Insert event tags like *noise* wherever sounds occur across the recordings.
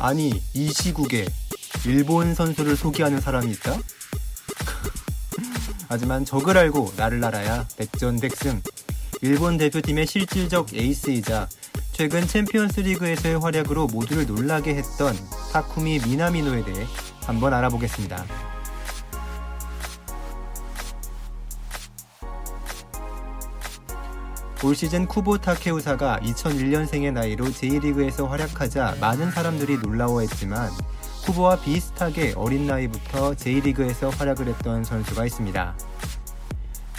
아니 이 시국에 일본 선수를 소개하는 사람이 있다? *laughs* 하지만 적을 알고 나를 알아야 백전백승. 일본 대표팀의 실질적 에이스이자 최근 챔피언스 리그에서의 활약으로 모두를 놀라게 했던 타쿠미 미나미노에 대해 한번 알아보겠습니다. 올 시즌 쿠보 타케후사가 2001년생의 나이로 J리그에서 활약하자 많은 사람들이 놀라워했지만 쿠보와 비슷하게 어린 나이부터 J리그에서 활약을 했던 선수가 있습니다.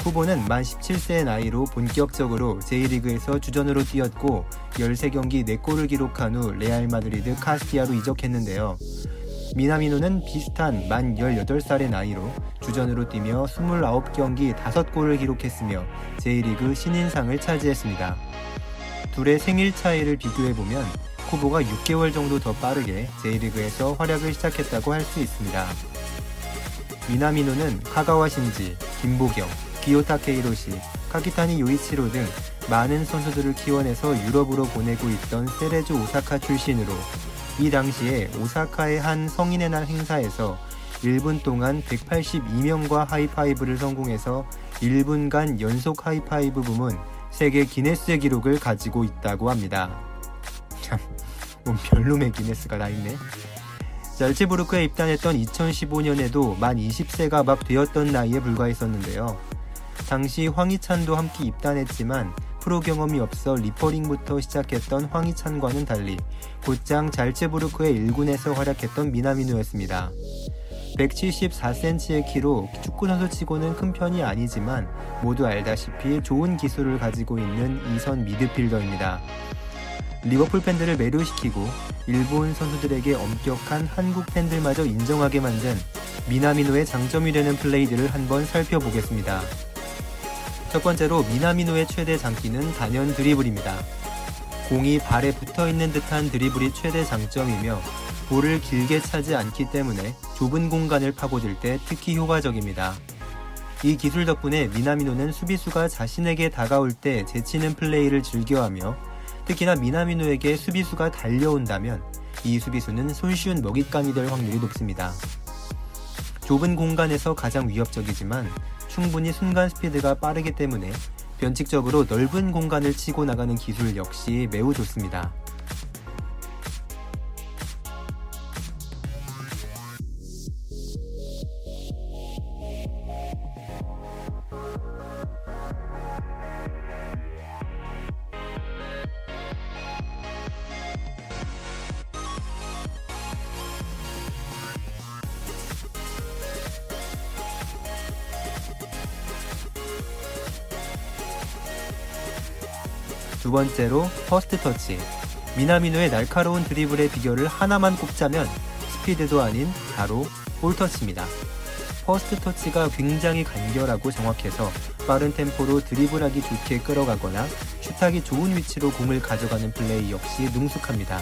쿠보는 만 17세의 나이로 본격적으로 J리그에서 주전으로 뛰었고 13경기 4골을 기록한 후 레알 마드리드 카스티야로 이적했는데요. 미나미노는 비슷한 만 18살의 나이로 주전으로 뛰며 29경기 5골을 기록했으며 J리그 신인상을 차지했습니다. 둘의 생일 차이를 비교해보면 쿠보가 6개월 정도 더 빠르게 J리그에서 활약을 시작했다고 할 수 있습니다. 미나미노는 카가와 신지, 김보경, 기요타케 히로시, 카키타니 요이치로 등 많은 선수들을 키워내서 유럽으로 보내고 있던 세레주 오사카 출신으로 이 당시에 오사카의 한 성인의 날 행사에서 1분 동안 182명과 하이파이브를 성공해서 1분간 연속 하이파이브 부문 세계 기네스 기록을 가지고 있다고 합니다. 참, 뭔 별놈의 기네스가 다 있네. 잘츠부르크에 입단했던 2015년에도 만 20세가 막 되었던 나이에 불과했었는데요. 당시 황희찬도 함께 입단했지만 프로 경험이 없어 리퍼링부터 시작했던 황희찬과는 달리 곧장 잘츠부르크의 1군에서 활약했던 미나미누였습니다. 174cm의 키로 축구선수 치고는 큰 편이 아니지만 모두 알다시피 좋은 기술을 가지고 있는 이선 미드필더입니다. 리버풀 팬들을 매료시키고 일본 선수들에게 엄격한 한국 팬들마저 인정하게 만든 미나미노의 장점이 되는 플레이들을 한번 살펴보겠습니다. 첫 번째로 미나미노의 최대 장기는 단연 드리블입니다. 공이 발에 붙어 있는 듯한 드리블이 최대 장점이며 볼을 길게 차지 않기 때문에 좁은 공간을 파고들 때 특히 효과적입니다. 이 기술 덕분에 미나미노는 수비수가 자신에게 다가올 때 제치는 플레이를 즐겨하며 특히나 미나미노에게 수비수가 달려온다면 이 수비수는 손쉬운 먹잇감이 될 확률이 높습니다. 좁은 공간에서 가장 위협적이지만 충분히 순간 스피드가 빠르기 때문에 변칙적으로 넓은 공간을 치고 나가는 기술 역시 매우 좋습니다. 두 번째로 first touch. 미나미노의 날카로운 드리블의 비결을 하나만 꼽자면 스피드도 아닌 바로 볼터치입니다. first touch가 굉장히 간결하고 정확해서 빠른 템포로 드리블하기 좋게 끌어가거나 슛하기 좋은 위치로 공을 가져가는 플레이 역시 능숙합니다.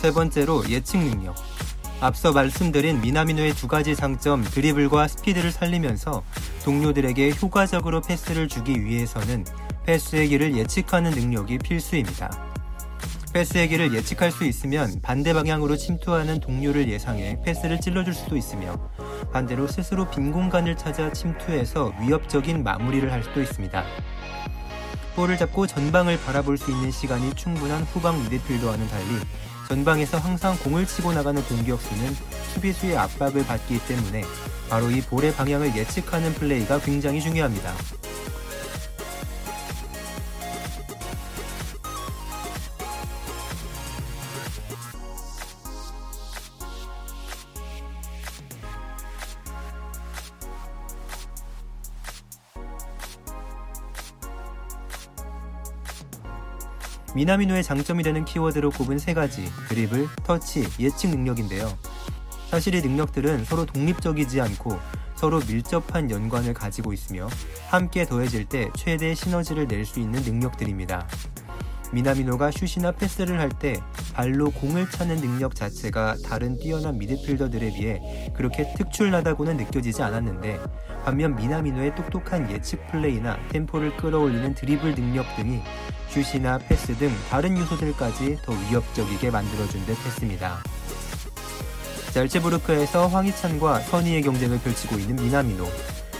세 번째로 예측 능력. 앞서 말씀드린 미나미노의 두 가지 장점 드리블과 스피드를 살리면서 동료들에게 효과적으로 패스를 주기 위해서는 패스의 길을 예측하는 능력이 필수입니다. 패스의 길을 예측할 수 있으면 반대 방향으로 침투하는 동료를 예상해 패스를 찔러줄 수도 있으며 반대로 스스로 빈 공간을 찾아 침투해서 위협적인 마무리를 할 수도 있습니다. 볼을 잡고 전방을 바라볼 수 있는 시간이 충분한 후방 미드필더와는 달리 전방에서 항상 공을 치고 나가는 공격수는 수비수의 압박을 받기 때문에 바로 이 볼의 방향을 예측하는 플레이가 굉장히 중요합니다. 미나미노의 장점이 되는 키워드로 꼽은 세 가지 드리블, 터치, 예측 능력인데요. 사실 이 능력들은 서로 독립적이지 않고 서로 밀접한 연관을 가지고 있으며 함께 더해질 때 최대 시너지를 낼 수 있는 능력들입니다. 미나미노가 슛이나 패스를 할 때 발로 공을 차는 능력 자체가 다른 뛰어난 미드필더들에 비해 그렇게 특출나다고는 느껴지지 않았는데 반면 미나미노의 똑똑한 예측 플레이나 템포를 끌어올리는 드리블 능력 등이 슛이나 패스 등 다른 요소들까지 더 위협적이게 만들어준 듯 했습니다. 잘츠부르크에서 황희찬과 선의의 경쟁을 펼치고 있는 미나미노.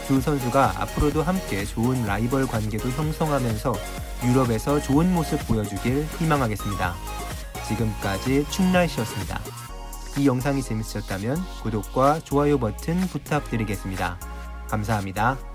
두 선수가 앞으로도 함께 좋은 라이벌 관계도 형성하면서 유럽에서 좋은 모습 보여주길 희망하겠습니다. 지금까지 충날씨였습니다. 이 영상이 재밌으셨다면 구독과 좋아요 버튼 부탁드리겠습니다. 감사합니다.